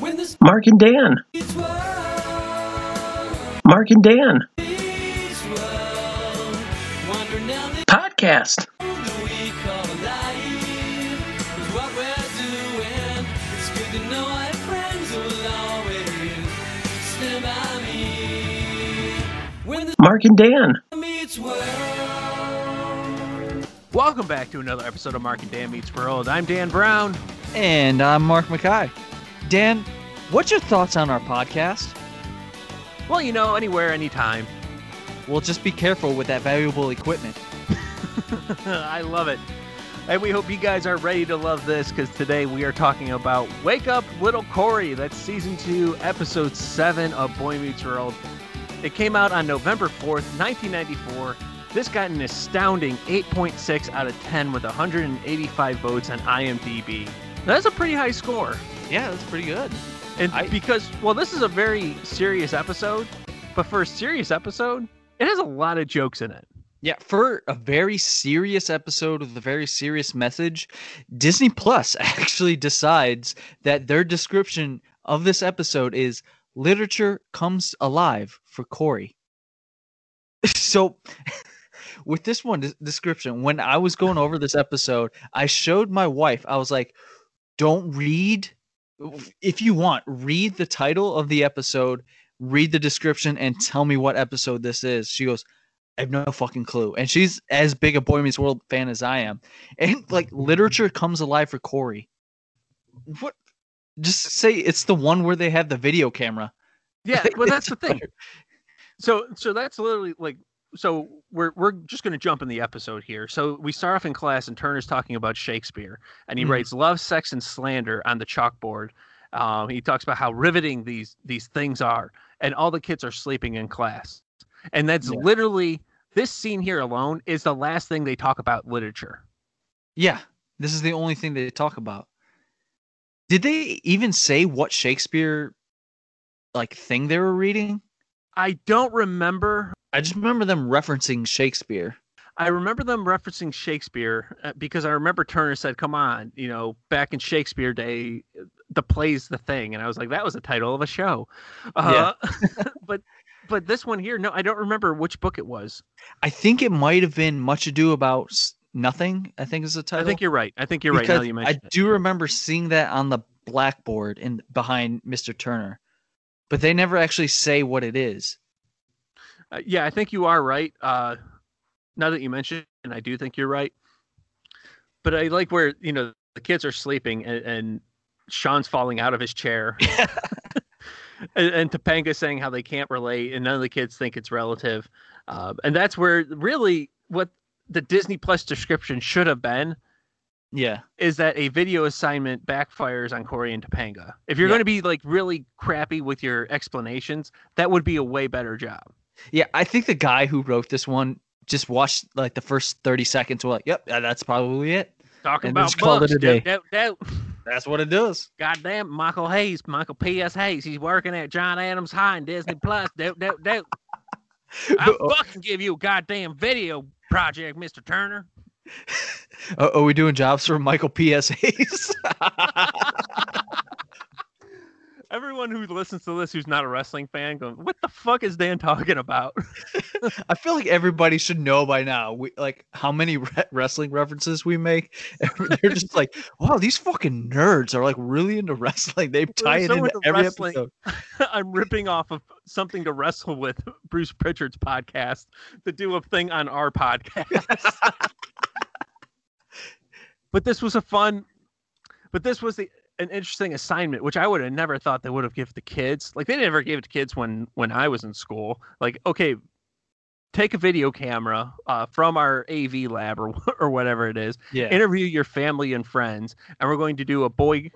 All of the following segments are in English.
When the Mark and Dan. Mark and Dan. peaceful, wandering down the Podcast. road that we call life is what we're doing. It's good to know I have friends who will always stand by me. When the Mark and Dan. Welcome back to another episode of Mark and Dan Meets World. I'm Dan Brown. And I'm Mark Mackay. Dan, what's your thoughts on our podcast? Well, you know, anywhere, anytime. Well, just be careful with that valuable equipment. I love it. And we hope you guys are ready to love this because today we are talking about Wake Up Little Corey. That's season two, episode seven of Boy Meets World. It came out on November 4th, 1994. This got an astounding 8.6 out of 10 with 185 votes on IMDb. That's a pretty high score. Yeah, that's pretty good. And I- because, well, this is a very serious episode, but for a serious episode, it has a lot of jokes in it. Yeah, for a very serious episode with a very serious message, Disney Plus actually decides that their description of this episode is literature comes alive for Corey. So, with this one description, when I was going over this episode, I showed my wife, I was like, don't read, if you want, read the title of the episode, read the description, and mm-hmm. tell me what episode this is. She goes, I have no fucking clue. And she's as big a Boy Meets World fan as I am. And like mm-hmm. literature comes alive for Corey. What? Just say it's the one where they have the video camera. Yeah, well, that's the thing. So, so that's literally like, so we're we're just going to jump in the episode here. So we start off in class, and Turner's talking about Shakespeare, and he Mhm. writes love, sex, and slander on the chalkboard. Um, he talks about how riveting these these things are, and all the kids are sleeping in class, and that's Yeah. literally this scene here alone is the last thing they talk about literature. Yeah, this is the only thing they talk about. Did they even say what Shakespeare like thing they were reading? I don't remember I just remember them referencing Shakespeare. I remember them referencing Shakespeare uh, because I remember Turner said, "Come on, you know, back in Shakespeare day, the play's the thing," and I was like, "That was the title of a show." Uh, but but this one here, no, I don't remember which book it was. I think it might have been Much Ado About Nothing. I think is the title. I think you're right. I think you're right. Now Because you I it. do remember seeing that on the blackboard in behind Mr. Turner, but they never actually say what it is. Uh, yeah, I think you are right. Uh, now that you mention, it, and I do think you're right. But I like where you know the kids are sleeping and, and Sean's falling out of his chair. and, and Topanga saying how they can't relate, and none of the kids think it's relative. Uh, and that's where really what the Disney Plus description should have been Yeah, is that a video assignment backfires on Corey and Topanga. If you're Yeah. going to be like really crappy with your explanations, that would be a way better job. Yeah. I think the guy who wrote this one just watched like the first thirty seconds. We're like, "Yep, yeah, that's probably it." Talking And about just called it books, a day. dope, dope, dope. That's what it does. Goddamn, Michael Hayes, Michael P.S. Hayes. He's working at John Adams High and Disney Plus. Dope, dope, dope. I'll fucking give you a goddamn video project, Mr. Turner. Uh, are we doing jobs for Michael P.S. Hayes? Everyone who listens to this who's not a wrestling fan going, what the fuck is Dan talking about? I feel like everybody should know by now. We like how many re- wrestling references we make. They're just like, wow, these fucking nerds are like really into wrestling. They tie it so into into every wrestling. episode. I'm ripping off of something to wrestle with Bruce Prichard's podcast to do a thing on our podcast. but this was a fun, but this was the an interesting assignment, which I would have never thought they would have given the kids. Like they never gave it to kids when when I was in school. Like okay, take a video camera uh, from our AV lab or or whatever it is, Yeah, interview your family and friends, and we're going to do a boy.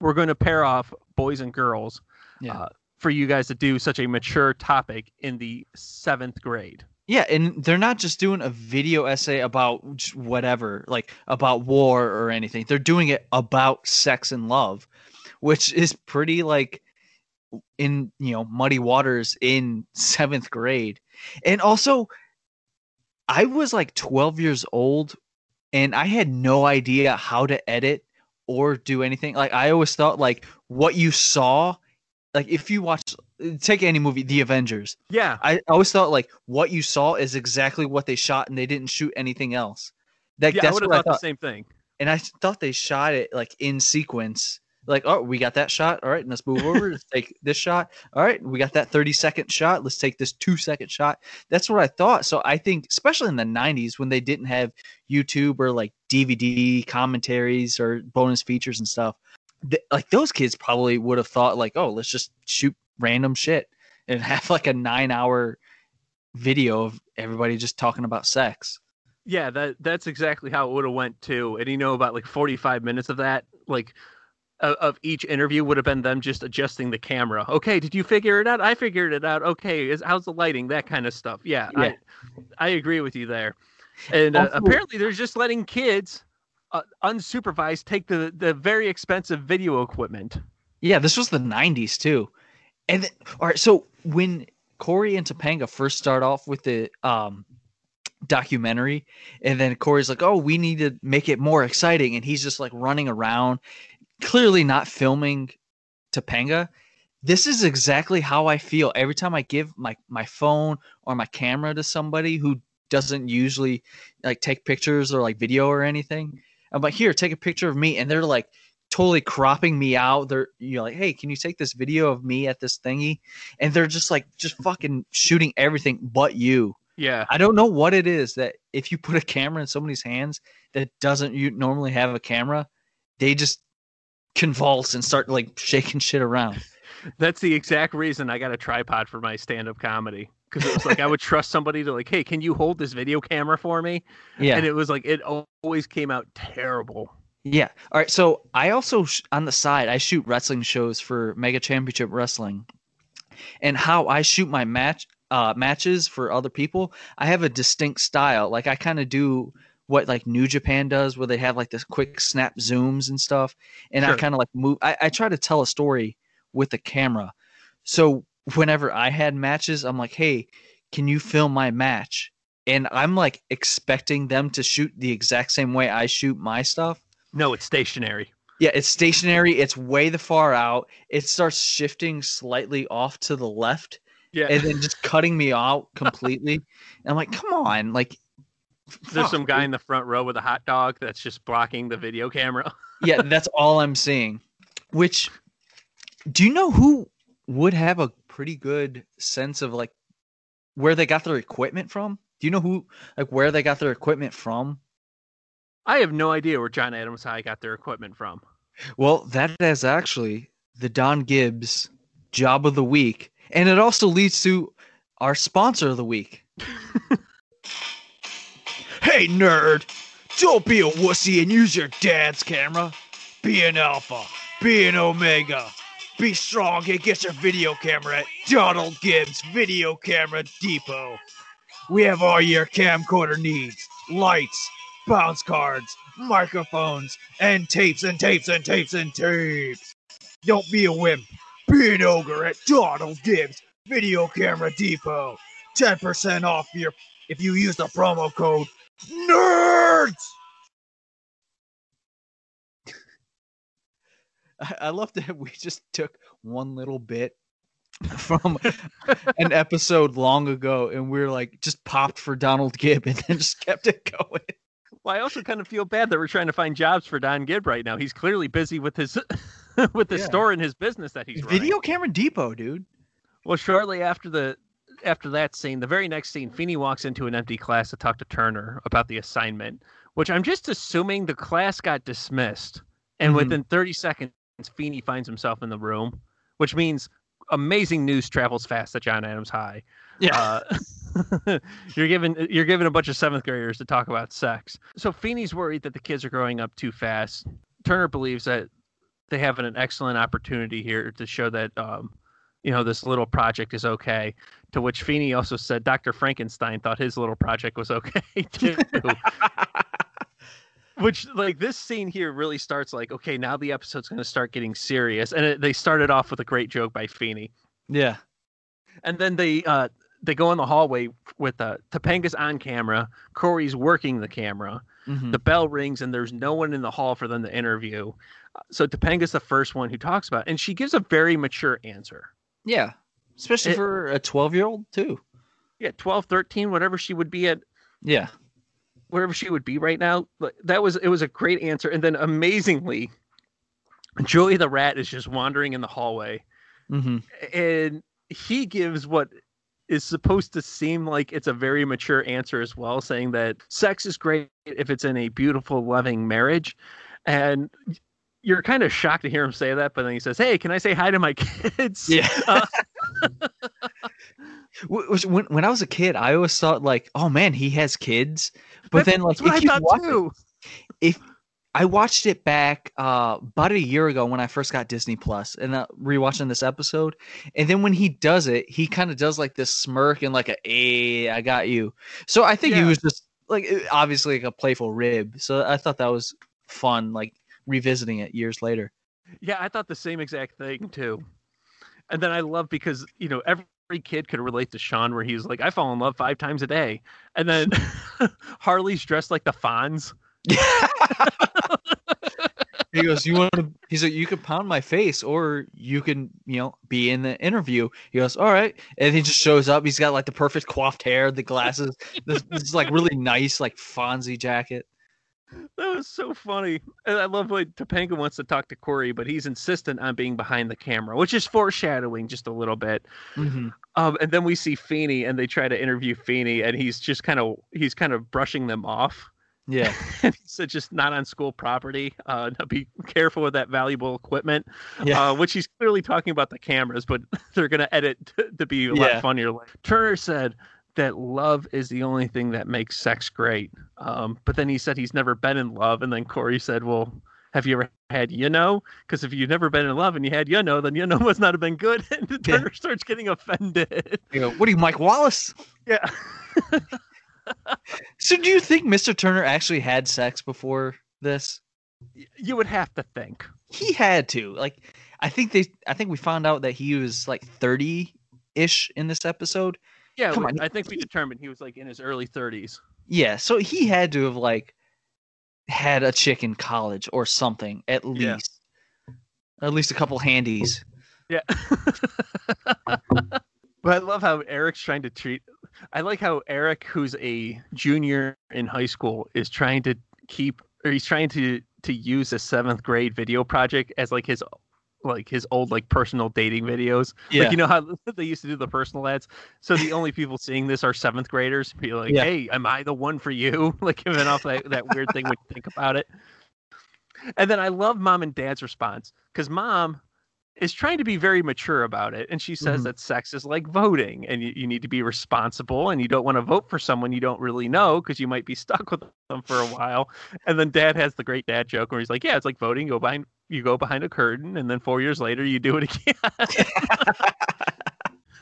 We're going to pair off boys and girls Yeah. uh, for you guys to do such a mature topic in the seventh grade. Yeah, and they're not just doing a video essay about whatever, like about war or anything. They're doing it about sex and love, which is pretty like in you know muddy waters in seventh grade, and also I was like 12 years old and I had no idea how to edit or do anything. Like I always thought, like what you saw, like if you watch, take any movie, The Avengers. Yeah, I always thought like what you saw is exactly what they shot, and they didn't shoot anything else. Like yeah, I that's would have what I thought the same thing. and I thought they shot it like in sequence. Like, oh, we got that shot. All right, let's move over. let's take this shot. All right, we got that 30 second shot. Let's take this two second shot. That's what I thought. So I think, especially in the 90s when they didn't have YouTube or like DVD commentaries or bonus features and stuff, th- like those kids probably would have thought, like, oh, let's just shoot random shit and have like a nine hour video of everybody just talking about sex. Yeah, that that's exactly how it would have went too. And you know, about like forty five minutes of that, like of, of each interview would have been them just adjusting the camera. Okay, did you figure it out? I figured it out. Okay, is how's the lighting? That kind of stuff. Yeah, Yeah. I I agree with you there. And uh, apparently, they're just letting kids uh, unsupervised take the the very expensive video equipment. Yeah, this was the 90s too. And all right, so when Corey and Topanga first start off with the um documentary and then Corey's like, "Oh, we need to make it more exciting." And he's just like running around clearly not filming Topanga. This is exactly how I feel every time I give my my phone or my camera to somebody who doesn't usually like take pictures or like video or anything. I'm like, "Here, take a picture of me." And they're like totally cropping me out. They're you're like, hey, can you take this video of me at this thingy? And they're just like just fucking shooting everything but you. Yeah, I don't know what it is that if you put a camera in somebody's hands that doesn't you normally have a camera, they just convulse and start like shaking shit around. That's the exact reason I got a tripod for my stand-up comedy because it was like I would trust somebody to like, hey, can you hold this video camera for me? Yeah. And it was like it always came out terrible. Yeah. All right. So I also sh- on the side I shoot wrestling shows for Mega Championship Wrestling, and how I shoot my match uh, matches for other people, I have a distinct style. Like I kind of do what like New Japan does, where they have like this quick snap zooms and stuff, and I kind of like move. I, I try to tell a story with the camera. So whenever I had matches, I'm like, hey, can you film my match? And I'm like expecting them to shoot the exact same way I shoot my stuff. No, it's stationary. Yeah, it's stationary. It's way the far out. It starts shifting slightly off to the left Yeah, and then just cutting me out completely. And I'm like, come on, like there's fuck, some guy dude. in the front row with a hot dog that's just blocking the video camera. Yeah, that's all I'm seeing. Which do you know who would have a pretty good sense of like where they got their equipment from? Do you know who like where they got their equipment from? I have no idea where John Adams High got their equipment from. Well, that is actually the Don Gibb's job of the week. And it also leads to our sponsor of the week. hey, nerd! Don't be a wussy and use your dad's camera. Be an alpha. Be an omega. Be strong and get your video camera at Donald Gibb's Video Camera Depot. We have all your camcorder needs lights, bounce cards, microphones, and tapes and tapes and tapes and tapes. Don't be a wimp. Be an ogre at Donald Gibb's Video Camera Depot. 10% off your if you use the promo code NERDS! I I love that we just took one little bit from an episode long ago and we're like just popped for Donald Gibb and then just kept it going. Well, I also kind of feel bad that we're trying to find jobs for Don Gibb right now. He's clearly busy with his with the Yeah. store and his business that he's running. Video Camera Depot, dude. Well, shortly after the after that scene, the very next scene, Feeney walks into an empty class to talk to Turner about the assignment, which I'm just assuming the class got dismissed. And Mhm. within 30 seconds, Feeney finds himself in the room, which means amazing news travels fast at John Adams High. Uh, you're given you're given a bunch of seventh graders to talk about sex. So Feeney's worried that the kids are growing up too fast. Turner believes that they have an excellent opportunity here to show that um, you know this little project is okay. To which Feeney also said Dr. Frankenstein thought his little project was okay too. which like this scene here really starts like okay now the episode's going to start getting serious and it, they started off with a great joke by Feeney yeah. and then they uh they go in the hallway with uh Topanga's on camera Corey's working the camera Mhm. the bell rings and there's no one in the hall for them to interview So Topanga's the first one who talks about, it, and she gives a very mature answer. Yeah, especially It- for a twelve-year-old too. Yeah, 12, 13, whatever she would be at, Yeah, wherever she would be right now. That was it was a great answer. And then amazingly, Joey the rat is just wandering in the hallway, hmm and he gives what is supposed to seem like it's a very mature answer as well, saying that sex is great if it's in a beautiful, loving marriage. And you're kind of shocked to hear him say that, but then he says, Hey, can I say hi to my kids? yeah. Uh, when when I was a kid, I always thought like, oh man, he has kids. But then like if I you thought watch it- too. if I watched it back uh, about a year ago when I first got Disney Plus, and uh, rewatching this episode, and then when he does it, he kind of does like this smirk and like a "Hey, I got you." So I think he was just like eh, obviously like a playful rib. So I thought that was fun, like revisiting it years later. Yeah, I thought the same exact thing too. And then I love because you know every kid could relate to Sean, where he's like, "I fall in love five times a day," and then Harley's dressed like the Fonz. he goes, "You want to?" He's like, "You can pound my face, or you can, you know, be in the interview." He goes, "All right," and he just shows up. He's got like the perfect coiffed hair, the glasses, this, this like really nice like Fonzie jacket. That was so funny. And I love when Topanga wants to talk to Corey, but he's insistent on being behind the camera, which is foreshadowing just a little bit. Mm-hmm. Um, and then we see Feeney, and they try to interview Feeney, and he's just kind of he's kind of brushing them off. Yeah, and he said, "Just not on school property. Uh, be careful with that valuable equipment." yeah, uh, which he's clearly talking about the cameras, but they're going to edit to, to be a Yeah. lot funnier. Turner said that love is the only thing that makes sex great. Um, but then he said he's never been in love. And then Corey said, Well, have you ever had you know? Because if you've never been in love and you had you know, then you know must not have been good. And Yeah. Turner starts getting offended. You go, what are you, Mike Wallace? yeah. So, do you think Mr. Turner actually had sex before this? You would have to think. He had to. Like, I think they. I think we found out that he was like thirty ish in this episode. Yeah, Come we- on. I think we determined he was like in his early 30s. Yeah, so he had to have like had a chick in college or something at Yeah. least. At least a couple handies. Yeah. but I love how Eric's trying to treat. I like how Eric, who's a junior in high school, is trying to keep, or he's trying to to use a seventh grade video project as like his like his old like personal dating videos. Yeah. Like you know how they used to do the personal ads. So the only people seeing this are seventh graders. Be like, Yeah. hey, am I the one for you? Like giving off that, that weird thing when you think about it. And then I love mom and dad's response because mom is trying to be very mature about it. And she says Mhm. that sex is like voting and you, you need to be responsible and you don't want to vote for someone you don't really know because you might be stuck with them for a while. And then dad has the great dad joke where he's like, Yeah, it's like voting, go behind you go behind a curtain and then four years later you do it again.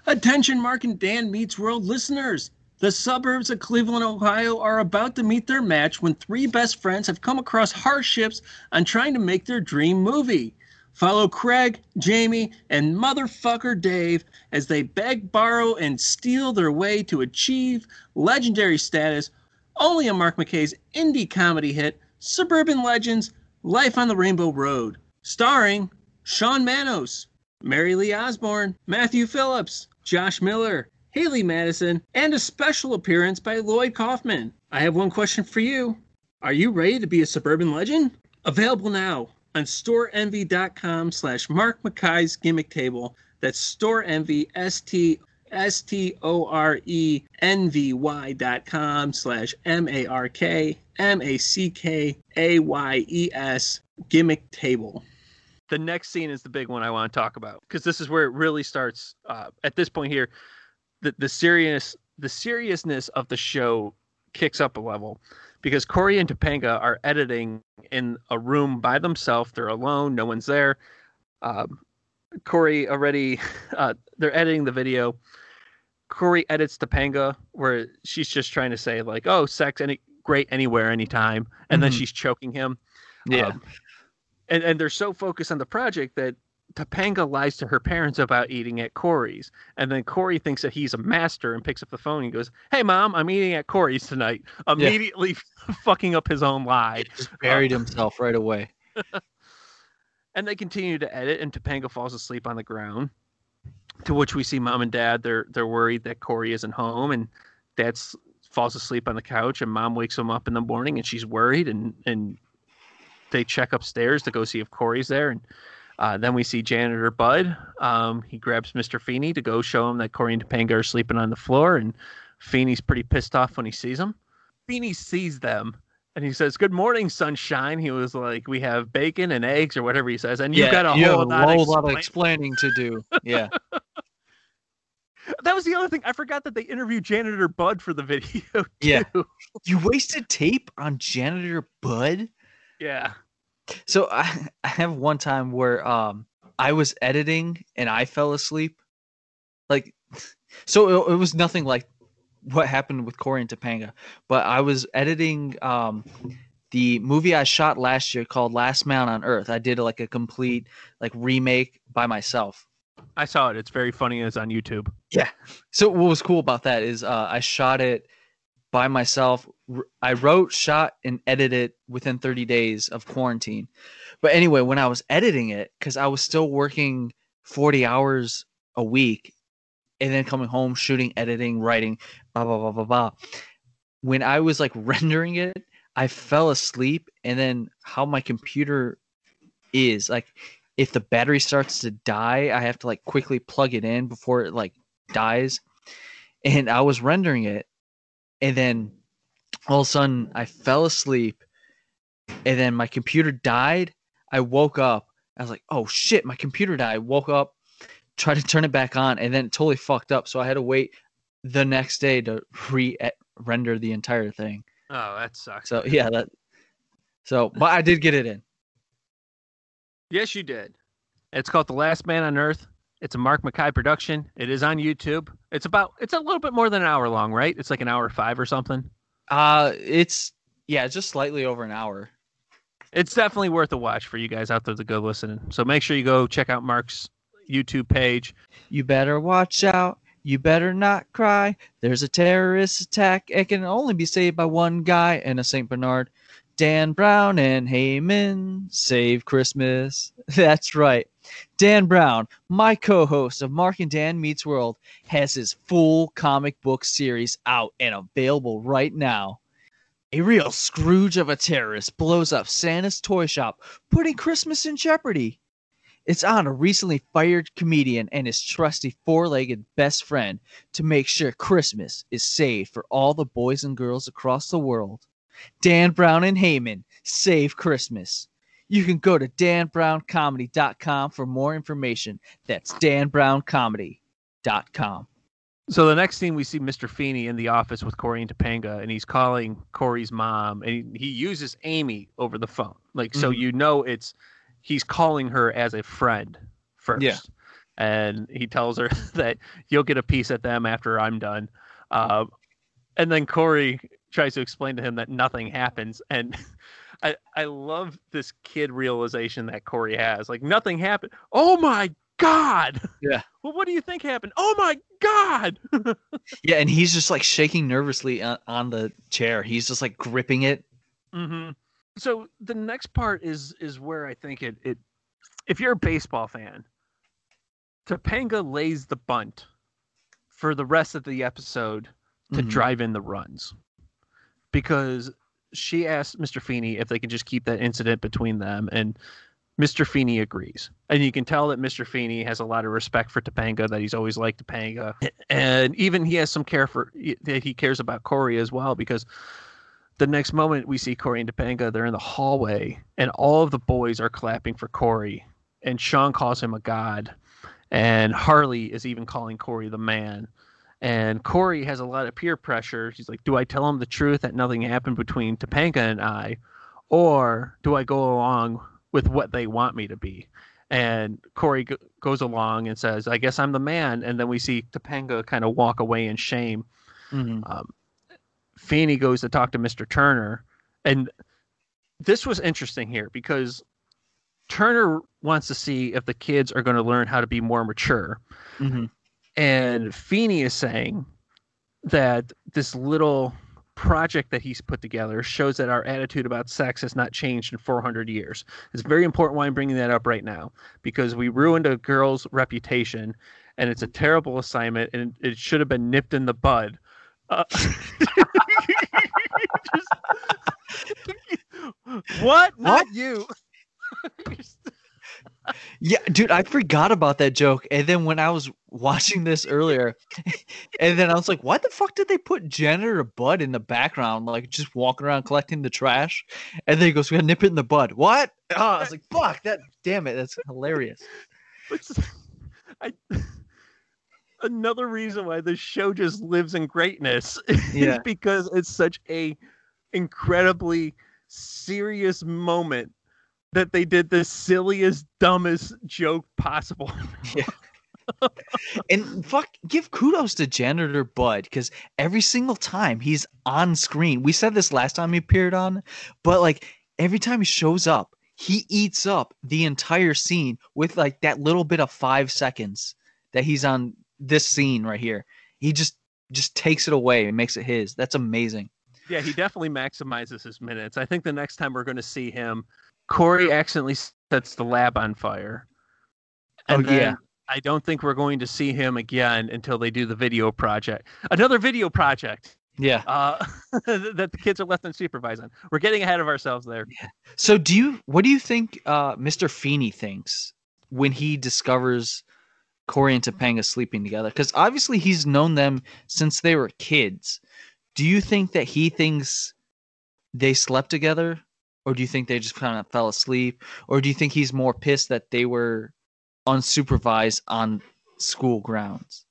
Attention, Mark and Dan Meets World listeners. The suburbs of Cleveland, Ohio are about to meet their match when three best friends have come across hardships on trying to make their dream movie. Follow Craig, Jamie, and motherfucker Dave as they beg, borrow, and steal their way to achieve legendary status only on Mark Mackay's indie comedy hit, Suburban Legends Life on the Rainbow Road. Starring Sean Manos, Mary Lee Osborne, Matthew Phillips, Josh Miller, Haley Madison, and a special appearance by Lloyd Kaufman. I have one question for you. Are you ready to be a suburban legend? Available now on storeenvy.com slash Mark Mackay's gimmick table. That's storeenvy, S-T S-T-O-R-E-N-V-Y dot com slash M-A-R-K M-A-C-K-A-Y-E-S gimmick table. the next scene is the big one I want to talk about because this is where it really starts. Uh, at this point here, the the serious the seriousness of the show kicks up a level because Corey and Topanga are editing in a room by themselves. They're alone. No one's there. Um, Corey already uh, they're editing the video. Corey edits Topanga where she's just trying to say like, "Oh, sex any great anywhere, anytime," and then Mhm. she's choking him. Yeah. Um, and and they're so focused on the project that Topanga lies to her parents about eating at Corey's, and then Corey thinks that he's a master and picks up the phone and goes, "Hey, mom, I'm eating at Corey's tonight." Immediately fucking up his own lie. just buried himself right away. and they continue to edit, and Topanga falls asleep on the ground. To which we see mom and dad. They're they're worried that Corey isn't home, and dad falls asleep on the couch, and mom wakes him up in the morning, and she's worried, and and they check upstairs to go see if Corey's there, and uh, then we see janitor Bud. Um, he grabs Mr. Feeney to go show him that Corey and Topanga are sleeping on the floor, and Feeney's pretty pissed off when he sees them. Feeney sees them and he says, "Good morning, sunshine." He was like, "We have bacon and eggs, or whatever he says," and you've got a you whole, lot, whole of lot of explaining to do. Yeah. That was the other thing. I forgot that they interviewed janitor Bud for the video. Yeah. you wasted tape on janitor Bud? yeah. So I, I have one time where um I was editing and I fell asleep. Like so it, it was nothing like what happened with Corey and Topanga, but I was editing um the movie I shot last year called Last Man on Earth. I did like a complete like remake by myself. I saw it. It's very funny. It's on YouTube. Yeah. So what was cool about that is uh, I shot it by myself. I wrote, shot, and edited within 30 days of quarantine. But anyway, when I was editing it, because I was still working 40 hours a week, and then coming home, shooting, editing, writing, blah blah blah blah blah. When I was like rendering it, I fell asleep, and then how my computer is like if the battery starts to die, I have to like quickly plug it in before it like dies. And I was rendering it, and then all of a sudden I fell asleep, and then my computer died. I woke up. I was like, "Oh shit, my computer died." Woke up, tried to turn it back on, and then totally fucked up. So I had to wait the next day to re render the entire thing. Oh, that sucks. So yeah, that. So, but I did get it in. Yes, you did. It's called The Last Man on Earth. It's a Mark Mackay production. It is on YouTube. It's about it's a little bit more than an hour long, right? It's like an hour five or something. Uh, it's yeah, just slightly over an hour. It's definitely worth a watch for you guys out there to go listening. So make sure you go check out Mark's YouTube page. You better watch out. You better not cry. There's a terrorist attack. It can only be saved by one guy and a St. Bernard. Dan Brown and Heyman save Christmas. That's right. Dan Brown, my co host of Mark and Dan Meets World, has his full comic book series out and available right now. A real Scrooge of a terrorist blows up Santa's toy shop, putting Christmas in jeopardy. It's on a recently fired comedian and his trusty four legged best friend to make sure Christmas is saved for all the boys and girls across the world. Dan Brown and Heyman save Christmas. You can go to danbrowncomedy.com for more information. That's danbrowncomedy.com. So the next scene we see Mr. Feeney in the office with Corey and Topanga, and he's calling Corey's mom, and he, he uses Amy over the phone. Like so, Mhm. you know it's he's calling her as a friend first. Yeah. And he tells her that you'll get a piece at them after I'm done. Uh, and then Corey tries to explain to him that nothing happens, and I I love this kid realization that Corey has. Like nothing happened. Oh my god. Yeah. Well, what do you think happened? Oh my god. Yeah, and he's just like shaking nervously on, on the chair. He's just like gripping it. hmm So the next part is is where I think it it if you're a baseball fan, Topanga lays the bunt for the rest of the episode to Mhm. drive in the runs because she asked Mr. Feeney if they can just keep that incident between them and Mr. Feeney agrees. And you can tell that Mr. Feeney has a lot of respect for Topanga, that he's always liked Topanga. And even he has some care for that he cares about Corey as well because the next moment we see Corey and Topanga, they're in the hallway and all of the boys are clapping for Corey. And Sean calls him a god. And Harley is even calling Corey the man. And Corey has a lot of peer pressure. He's like, Do I tell him the truth that nothing happened between Topanga and I? Or do I go along with what they want me to be? And Corey go- goes along and says, I guess I'm the man. And then we see Topanga kind of walk away in shame. Mhm. Um, Feeney goes to talk to Mr. Turner. And this was interesting here because Turner wants to see if the kids are going to learn how to be more mature. Mhm. And Feeney is saying that this little project that he's put together shows that our attitude about sex has not changed in 400 years. It's very important why I'm bringing that up right now because we ruined a girl's reputation and it's a terrible assignment and it should have been nipped in the bud. Uh, just- what? Not What? you. Yeah, dude, I forgot about that joke. And then when I was watching this earlier, and then I was like, why the fuck did they put Janitor Bud in the background, like just walking around collecting the trash? And then he goes, we gotta nip it in the bud. What? Oh, I was like, fuck, that damn it, that's hilarious. I, another reason why this show just lives in greatness is because it's such a incredibly serious moment that they did the silliest, dumbest joke possible. yeah. And fuck, give kudos to Janitor Bud because every single time he's on screen, we said this last time he appeared on, but like every time he shows up, he eats up the entire scene with like that little bit of five seconds that he's on this scene right here. He just just takes it away and makes it his. That's amazing. yeah, he definitely maximizes his minutes. I think the next time we're going to see him, Corey accidentally sets the lab on fire. Oh, yeah. I don't think we're going to see him again until they do the video project. Another video project. Yeah. uh, that the kids are left unsupervised on. We're getting ahead of ourselves there. So do you what do you think uh Mr. Feeney thinks when he discovers Corey and Topanga sleeping together? Because obviously he's known them since they were kids. Do you think that he thinks they slept together? Or do you think they just kind of fell asleep? Or do you think he's more pissed that they were unsupervised on school grounds?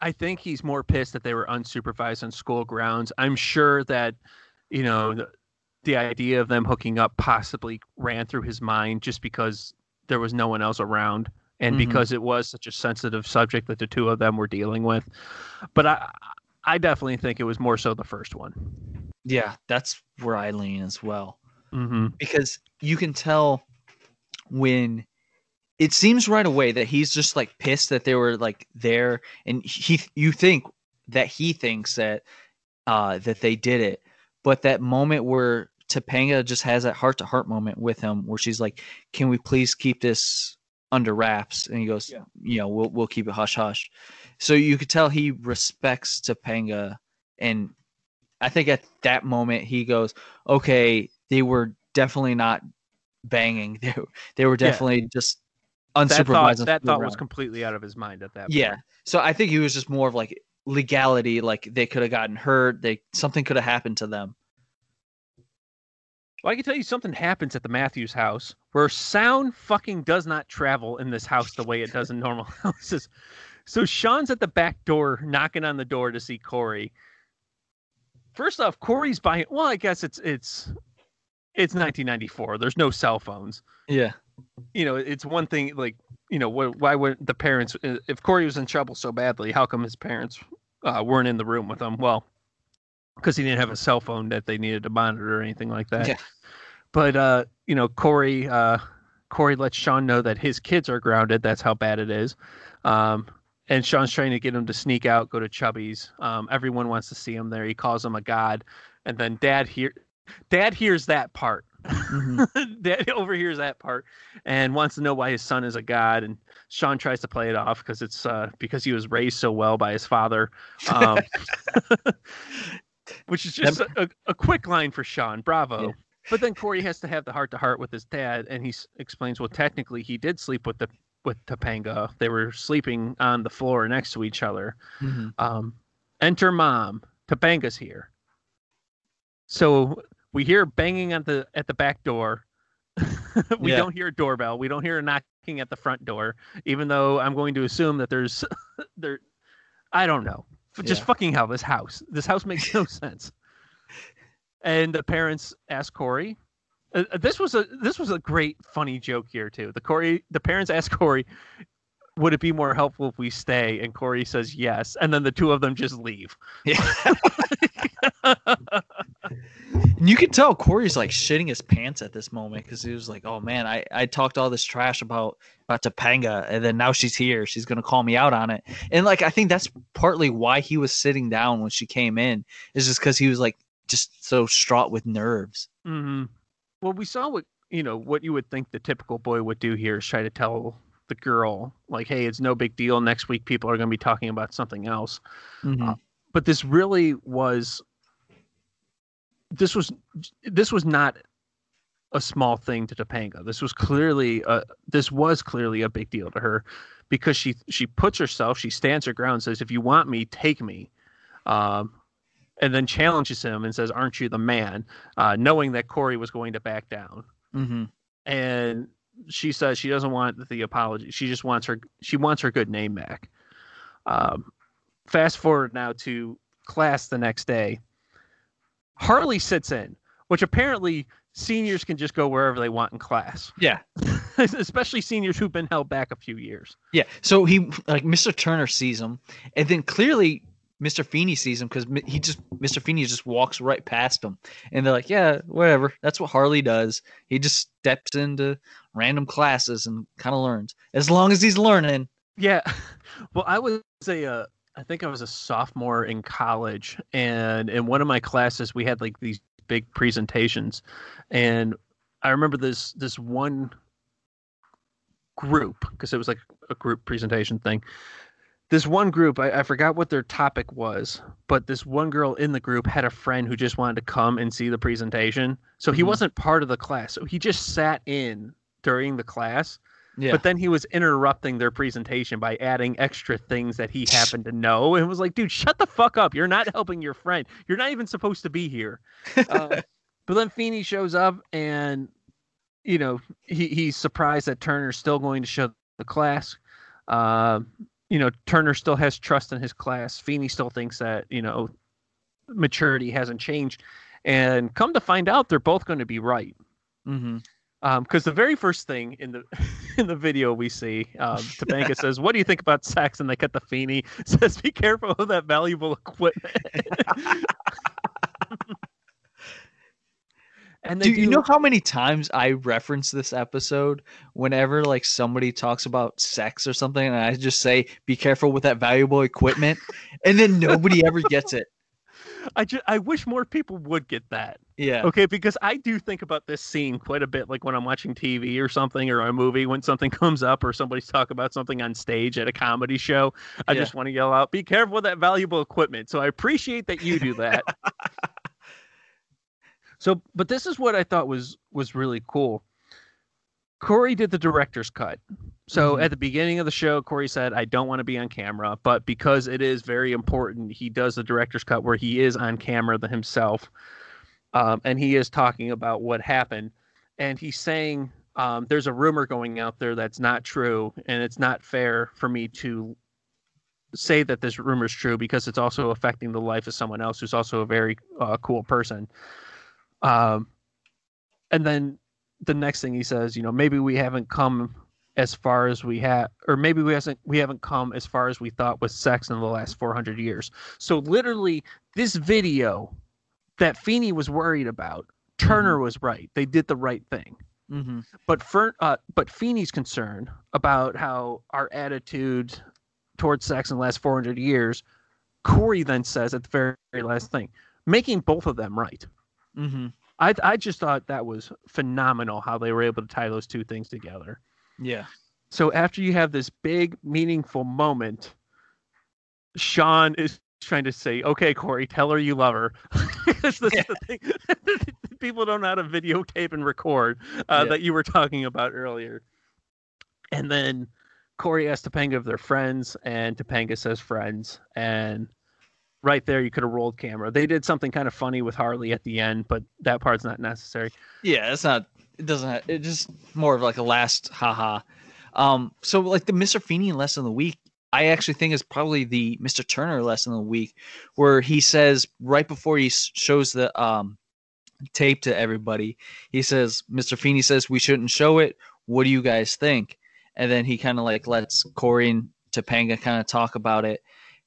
I think he's more pissed that they were unsupervised on school grounds. I'm sure that, you know, the, the idea of them hooking up possibly ran through his mind just because there was no one else around and Mhm. because it was such a sensitive subject that the two of them were dealing with. But I I definitely think it was more so the first one. Yeah, that's where I lean as well. Mm-hmm. because you can tell when it seems right away that he's just like pissed that they were like there and he you think that he thinks that uh that they did it but that moment where Topanga just has that heart to heart moment with him where she's like can we please keep this under wraps and he goes Yeah. you know we'll we'll keep it hush hush so you could tell he respects Topanga and I think at that moment he goes okay, they were definitely not banging. They were, they were Yeah. definitely just That unsupervised. thought, that thought was completely out of his mind at that point. yeah. So I think he was just more of like legality. Like they could have gotten hurt. They something could have happened to them. Well, I can tell you something happens at the Matthews house where sound fucking does not travel in this house the way it does in normal houses. So Sean's at the back door knocking on the door to see Corey. First off, Corey's buying. Well, I guess it's it's it's 1994. There's no cell phones. Yeah. You know, it's one thing like you know wh- why would the parents if Corey was in trouble so badly? How come his parents uh, weren't in the room with him? Well, because he didn't have a cell phone that they needed to monitor or anything like that. Yeah. But uh, you know, Corey uh, Corey lets Sean know that his kids are grounded. That's how bad it is. Um, and Sean's trying to get him to sneak out, go to Chubbie's. Um, everyone wants to see him there. He calls him a god, and then Dad hear Dad hears that part. Mhm. Dad overhears that part and wants to know why his son is a god. And Sean tries to play it off because it's uh, because he was raised so well by his father. Um, which is just a, a quick line for Sean. Bravo. Yeah. But then Corey has to have the heart to heart with his dad, and he s- explains, well, technically he did sleep with the with Topanga. They were sleeping on the floor next to each other. Mhm. Um, enter mom. Topanga's here. So we hear banging at the at the back door. we Yeah. don't hear a doorbell. We don't hear a knocking at the front door, even though I'm going to assume that there's there. I don't know. Just Yeah. fucking hell. This house. This house makes no sense. And the parents ask Corey. Uh, uh, this was a this was a great funny joke here too. The Corey the parents ask Corey, "Would it be more helpful if we stay?" And Corey says yes, and then the two of them just leave. And you can tell Corey's like shitting his pants at this moment because he was like, "Oh man, I, I talked all this trash about about Topanga, and then now she's here. She's gonna call me out on it." And like, I think that's partly why he was sitting down when she came in is just because he was like, just so straught with nerves. Mm-hmm. Well, we saw what you know what you would think the typical boy would do here is try to tell the girl like, "Hey, it's no big deal. Next week, people are going to be talking about something else." Mhm. Uh, But this really was. This was this was not a small thing to Topanga. This was clearly a, this was clearly a big deal to her because she she puts herself, she stands her ground, says, "If you want me, take me," um, and then challenges him and says, "Aren't you the man?" Uh, knowing that Corey was going to back down, Mhm. and she says she doesn't want the apology. She just wants her she wants her good name back. Um, fast forward now to class the next day. Harley sits in, which apparently seniors can just go wherever they want in class, Yeah. especially seniors who've been held back a few years. Yeah. So he like Mr. Turner sees him, and then clearly Mr. Feeney sees him because he just Mr. Feeney just walks right past him, and they're like, "Yeah, whatever. That's what Harley does. He just steps into random classes and kind of learns. As long as he's learning." Yeah. Well, I would say, uh, I think I was a sophomore in college, and in one of my classes, we had like these big presentations, and I remember this this one group because it was like a group presentation thing. This one group, I, I forgot what their topic was, but this one girl in the group had a friend who just wanted to come and see the presentation. So he Mhm. wasn't part of the class. So he just sat in during the class Yeah. but then he was interrupting their presentation by adding extra things that he happened to know and was like, dude, shut the fuck up. You're not helping your friend. You're not even supposed to be here. Uh, but then Feeney shows up and, you know, he, he's surprised that Turner's still going to show the class. Uh, you know, Turner still has trust in his class. Feeney still thinks that, you know, maturity hasn't changed. And come to find out, they're both going to be right mm-hmm. Because the very first thing in the in the video we see, um, Topanga says, "What do you think about sex?" And they cut the Feeney says, "Be careful of that valuable equipment." and they Do you know how many times I reference this episode whenever like somebody talks about sex or something, and I just say, "Be careful with that valuable equipment," and then nobody ever gets it. I just I wish more people would get that. Yeah. Okay, because I do think about this scene quite a bit, like when I'm watching TV or something or a movie, when something comes up or somebody's talking about something on stage at a comedy show. I Yeah. just want to yell out, "Be careful with that valuable equipment." So I appreciate that you do that. so, but this is what I thought was was really cool. Corey did the director's cut. So Mhm. at the beginning of the show, Corey said, I don't want to be on camera, but because it is very important, he does the director's cut where he is on camera the himself. Um, and he is talking about what happened. And he's saying, um, there's a rumor going out there that's not true, and it's not fair for me to say that this rumor is true because it's also affecting the life of someone else who's also a very uh, cool person. Um, and then the next thing he says, you know, maybe we haven't come as far as we have, or maybe we hasn't we haven't come as far as we thought with sex in the last 400 years. So literally, this video that Feeney was worried about, Turner was right. They did the right thing. Mm-hmm. But for uh, but Feeney's concerned about how our attitude towards sex in the last 400 years, Corey then says at the very, very last thing, making both of them right. Mm-hmm. I I just thought that was phenomenal how they were able to tie those two things together. Yeah. So after you have this big meaningful moment, Sean is trying to say, "Okay, Corey, tell her you love her." Because this is the thing. People don't know how to videotape and record uh, Yeah. that you were talking about earlier. And then Corey asks Topanga if they're friends, and Topanga says friends. And right there, you could have rolled camera. They did something kind of funny with Harley at the end, but that part's not necessary. Yeah, it's not. It doesn't. Have, it's just more of like a last haha. Um. So like the Mr. Feeney lesson of the week, I actually think is probably the Mr. Turner lesson of the week, where he says right before he shows the um tape to everybody, he says, "Mr. Feeney says we shouldn't show it. What do you guys think?" And then he kind of like lets Corey and Topanga kind of talk about it,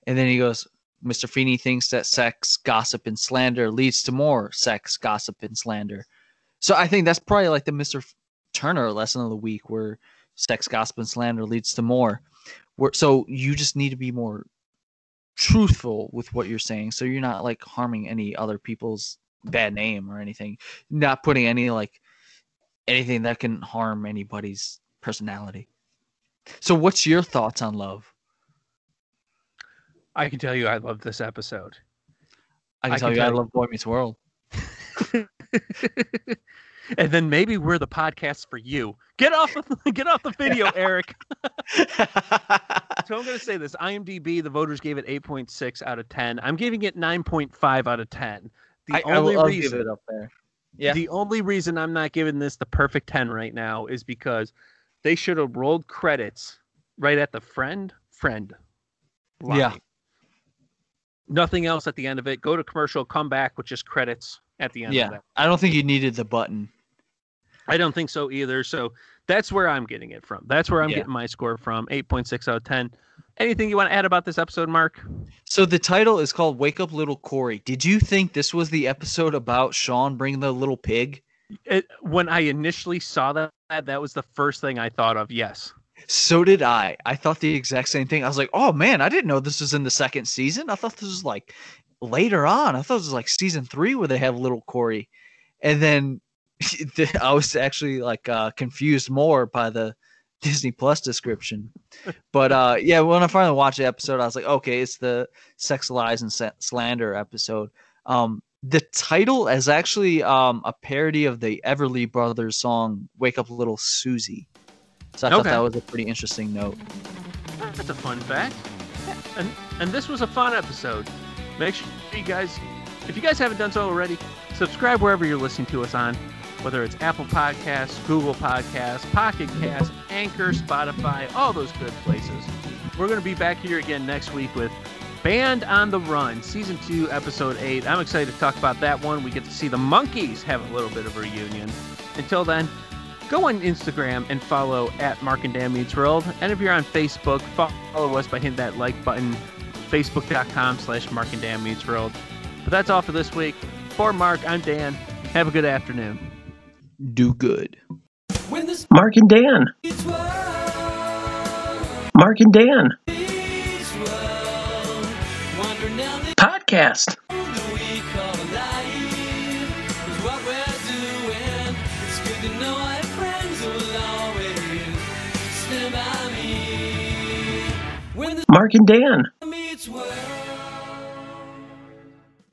and then he goes. Mr. Feeney thinks that sex, gossip, and slander leads to more sex, gossip, and slander. So I think that's probably like the Mr. Turner lesson of the week, where sex, gossip, and slander leads to more. Where so you just need to be more truthful with what you're saying, so you're not like harming any other people's bad name or anything. Not putting any like anything that can harm anybody's personality. So, what's your thoughts on love? I can tell you, I love this episode. I can I tell can you, I tell you- love Boy Meets World. and then maybe we're the podcast for you. Get off the get off the video, Eric. So I'm going to say this: IMDb, the voters gave it 8.6 out of 10. I'm giving it 9.5 out of 10. The I, I only will I'll give reason, it up there. Yeah. the only reason I'm not giving this the perfect 10 right now is because they should have rolled credits right at the friend friend. Line. Yeah. Nothing else at the end of it. Go to commercial, come back with just credits at the end Yeah. I don't think you needed the button. I don't think so either. So that's where I'm getting it from. That's where I'm Yeah. getting my score from. 8.6 out of 10. Anything you want to add about this episode, Mark? So the title is called "Wake Up, Little Cory." Did you think this was the episode about Shawn bringing the little pig? It, when I initially saw that, that was the first thing I thought of. Yes. So did I. I thought the exact same thing. I was like, "Oh man, I didn't know this was in the second season. I thought this was like later on. I thought this was like season three where they have little Cory." And then I was actually like uh, confused more by the Disney Plus description. But uh, yeah, when I finally watched the episode, I was like, "Okay, it's the sex lies and slander episode." Um, the title is actually um, a parody of the Everly Brothers song "Wake Up, Little Susie." So I thought that was a pretty interesting note. That's a fun fact. And and this was a fun episode. Make sure you guys, if you guys haven't done so already, subscribe wherever you're listening to us on, whether it's Apple Podcasts, Google Podcasts, Pocket Cast, Anchor, Spotify, all those good places. We're going to be back here again next week with Band on the Run, Season 2, Episode 8. I'm excited to talk about that one. We get to see the Monkees have a little bit of a reunion. Until then, go on Instagram and follow at Mark and Dan Meets World. And if you're on Facebook, follow us by hitting that like button, facebook.com slash Mark and Dan Meets World. But that's all for this week. For Mark, I'm Dan. Have a good afternoon. Do good. Mark and Dan. Mark and Dan. Meets World, wandering down the Podcast. Mark and Dan.